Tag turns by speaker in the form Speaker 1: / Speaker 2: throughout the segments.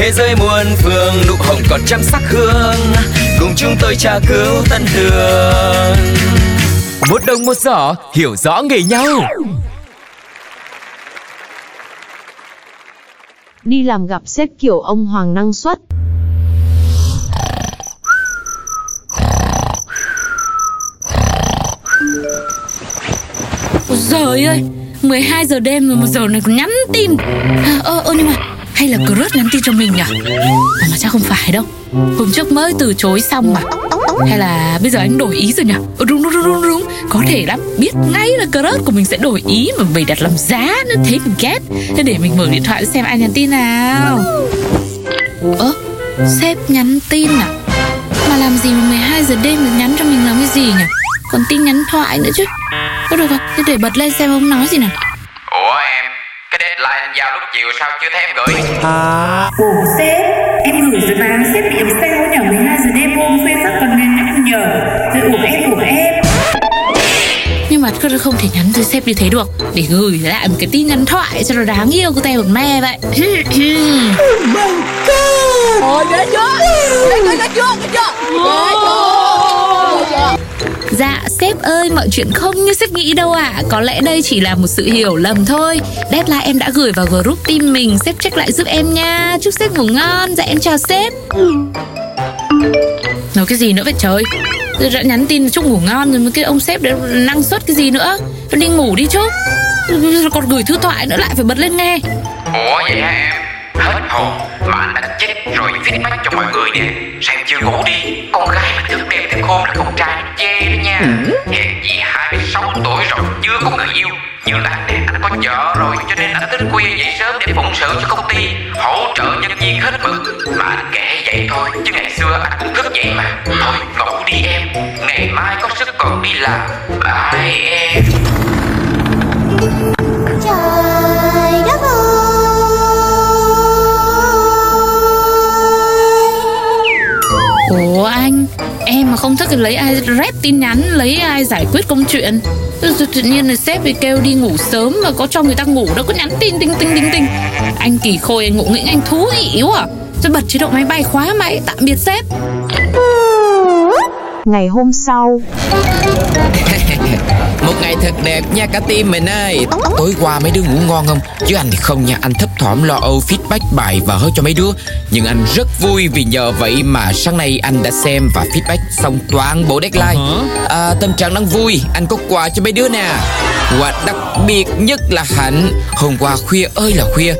Speaker 1: Thế giới muôn phương nụ hồng còn trăm sắc hương. Cùng chúng tôi tra cứu tân đường Một đồng một giỏ hiểu rõ nghề nhau.
Speaker 2: Đi làm gặp sếp kiểu ông Hoàng năng suất.
Speaker 3: Ôi Trời ơi 12 giờ đêm rồi mà giờ này còn nhắn tin. À, Ơ ơ nhưng mà Hay là crush nhắn tin cho mình nhỉ? À, Mà chắc không phải đâu. Hôm trước mới từ chối xong mà. Hay là bây giờ anh đổi ý rồi nhỉ? Ừ, Đúng đúng đúng đúng đúng. Có thể lắm. Biết ngay là crush của mình sẽ đổi ý Mà bày đặt làm giá nữa Thế mình ghét. Thế để mình mở điện thoại xem ai nhắn tin nào. Ơ Sếp nhắn tin à? Mà làm gì mà 12 giờ đêm được nhắn cho mình làm cái gì nhỉ? Còn tin nhắn thoại nữa chứ. Có được rồi. Thế để bật lên xem ông nói gì nào
Speaker 4: deadline giao lúc chiều sao chưa thấy em gửi?
Speaker 5: Ủa sếp, em gửi rồi mà sếp bị làm sao nhỉ 12 giờ đêm. Hôm khuya phát còn nên nhắc nhở. Rồi ủa em, ủa em?
Speaker 3: Nhưng mà cứ không thể nhắn cho sếp như thế được. Để gửi lại một cái tin nhắn thoại cho nó đáng yêu của tay một me vậy Dạ sếp ơi, mọi chuyện không như sếp nghĩ đâu ạ. Có lẽ đây chỉ là một sự hiểu lầm thôi. Deadline em đã gửi vào group team mình. Sếp check lại giúp em nha. Chúc sếp ngủ ngon. Dạ em chào sếp. Nói cái gì nữa vậy trời? Tôi đã nhắn tin chúc ngủ ngon rồi mà cái ông sếp đấy năng suất cái gì nữa. Đi ngủ đi chứ còn gửi thư thoại nữa lại phải bật lên nghe.
Speaker 4: Ủa, vậy hả em? Hết hồn. Mà anh đã chết rồi feedback cho mọi người nè Sao em chưa ngủ đi? Con gái mà thức đêm thức hôm là con trai chê đó nha. Hèn gì 26 tuổi rồi chưa có người yêu. Như là nè anh có vợ rồi cho nên anh thức khuya dậy sớm để phụng sự cho công ty Hỗ trợ nhân viên hết mực. Mà anh kể vậy thôi chứ ngày xưa anh cũng thức vậy mà. Thôi ngủ đi em. Ngày mai có sức còn đi làm. Bye em.
Speaker 6: Trời
Speaker 3: Ủa anh Em mà không thích thì lấy ai rep tin nhắn Lấy ai giải quyết công chuyện? Tự, tự, nhiên là sếp bị kêu đi ngủ sớm Mà có cho người ta ngủ đâu có nhắn tin tinh tinh tinh tinh Anh kỳ khôi anh ngủ nghĩnh anh thú yếu à Rồi bật chế độ máy bay khóa máy Tạm biệt sếp.
Speaker 2: Ngày hôm sau,
Speaker 7: Một ngày thật đẹp nha cả team mình ơi. Tối qua mấy đứa ngủ ngon không? Chứ anh thì không nha Anh thấp thỏm lo âu feedback bài và hơi cho mấy đứa. Nhưng anh rất vui vì nhờ vậy mà sáng nay anh đã xem và feedback xong toàn bộ deadline. À, Tâm trạng đang vui. Anh có quà cho mấy đứa nè. Quà đặc biệt nhất là Hạnh. Hôm qua khuya ơi là khuya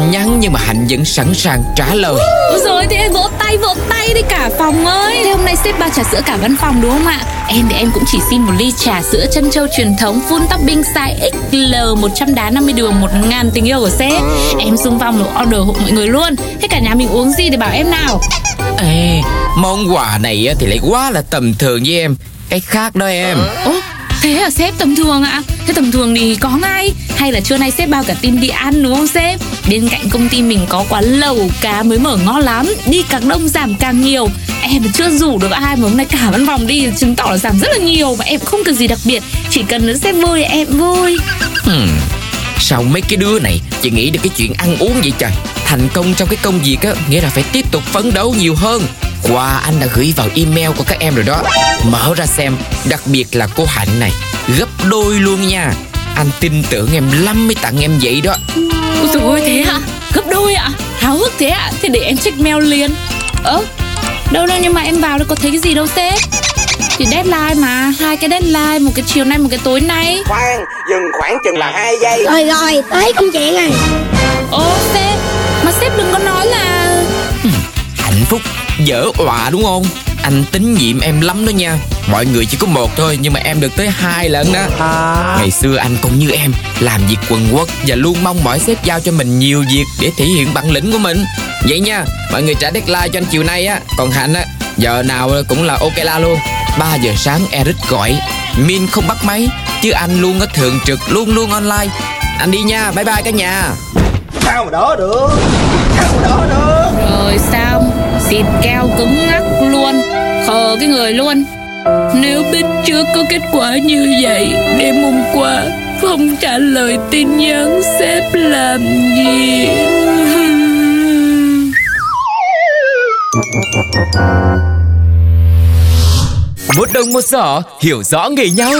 Speaker 7: Anh nhắn nhưng mà Hạnh vẫn sẵn sàng trả lời.
Speaker 3: Ôi rồi thì em vỗ tay vỗ tay đi cả phòng ơi. Thế hôm nay sếp bao trà sữa cả văn phòng đúng không ạ? Em thì em cũng chỉ xin một ly trà sữa chân châu truyền thống full topping size XL 100 đá 50 đường 1 ngàn tình yêu của sếp. Em xung phong là order hộ mọi người luôn. Thế cả nhà mình uống gì thì bảo em nào?
Speaker 7: Ê, món quà này á thì lại quá là tầm thường với em. Cái khác đó em.
Speaker 3: Ố thế à sếp? Tầm thường ạ? Thế tầm thường thì có ngay hay là trưa nay sếp bao cả team đi ăn, đúng không sếp? Bên cạnh công ty mình có quán lẩu, cá mới mở ngon lắm. Đi càng đông giảm càng nhiều. Em chưa rủ được ai mà hôm nay cả văn phòng đi, Chứng tỏ là giảm rất là nhiều Và em không cần gì đặc biệt. Chỉ cần nữa sếp vui em vui.
Speaker 7: Hmm. Sao mấy cái đứa này chỉ nghĩ được cái chuyện ăn uống vậy trời? Thành công trong cái công việc á, Nghĩa là phải tiếp tục phấn đấu nhiều hơn. Qua anh đã gửi vào email của các em rồi đó. Mở ra xem, Đặc biệt là cô Hạnh này. Gấp đôi luôn nha. Anh tin tưởng em lắm mới tặng em vậy đó.
Speaker 3: Ôi dồi ôi thế ạ? Gấp đôi ạ? Háo hức thế ạ? Thế để em check mail liền. Ơ Đâu đâu nhưng mà em vào đâu có thấy cái gì đâu sếp. Thì deadline mà Hai cái deadline Một cái chiều nay một cái tối nay.
Speaker 8: Khoan, dừng khoảng chừng là 2 giây.
Speaker 6: Rồi rồi tới công chuyện rồi.
Speaker 3: Ô sếp Mà sếp đừng có nói là
Speaker 7: Hạnh phúc dở ọa đúng không? Anh tín nhiệm em lắm đó nha. Mọi người chỉ có một thôi nhưng mà em được tới hai lần đó. Ngày xưa anh cũng như em làm việc quần quất và luôn mong mỏi sếp giao cho mình nhiều việc để thể hiện bản lĩnh của mình. Vậy nha mọi người trả deadline cho anh chiều nay á. Còn hạnh á giờ nào cũng là ok la luôn. 3 giờ sáng Eric gọi Min không bắt máy Chứ anh luôn ở thường trực Luôn luôn online. Anh đi nha Bye bye cả nhà.
Speaker 8: Sao mà đỡ được? Sao mà đỡ được?
Speaker 3: Rồi xong Xịt keo cứng ngắc luôn. Khờ cái người luôn. Nếu biết trước có kết quả như vậy, Đêm hôm qua Không trả lời tin nhắn Sếp làm gì.
Speaker 1: Một đồng một giỏ, hiểu rõ nghề nhau.